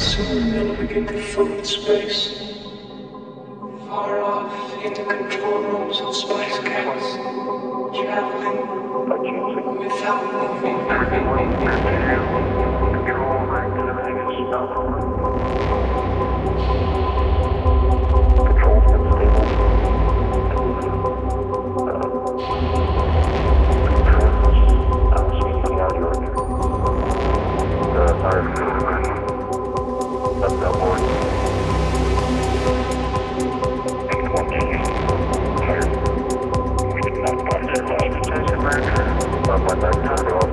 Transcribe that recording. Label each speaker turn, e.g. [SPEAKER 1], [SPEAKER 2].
[SPEAKER 1] Soon they will begin to with space, far off in the control rooms of spice cats, traveling without moving.
[SPEAKER 2] Control back not over. out Bye-bye.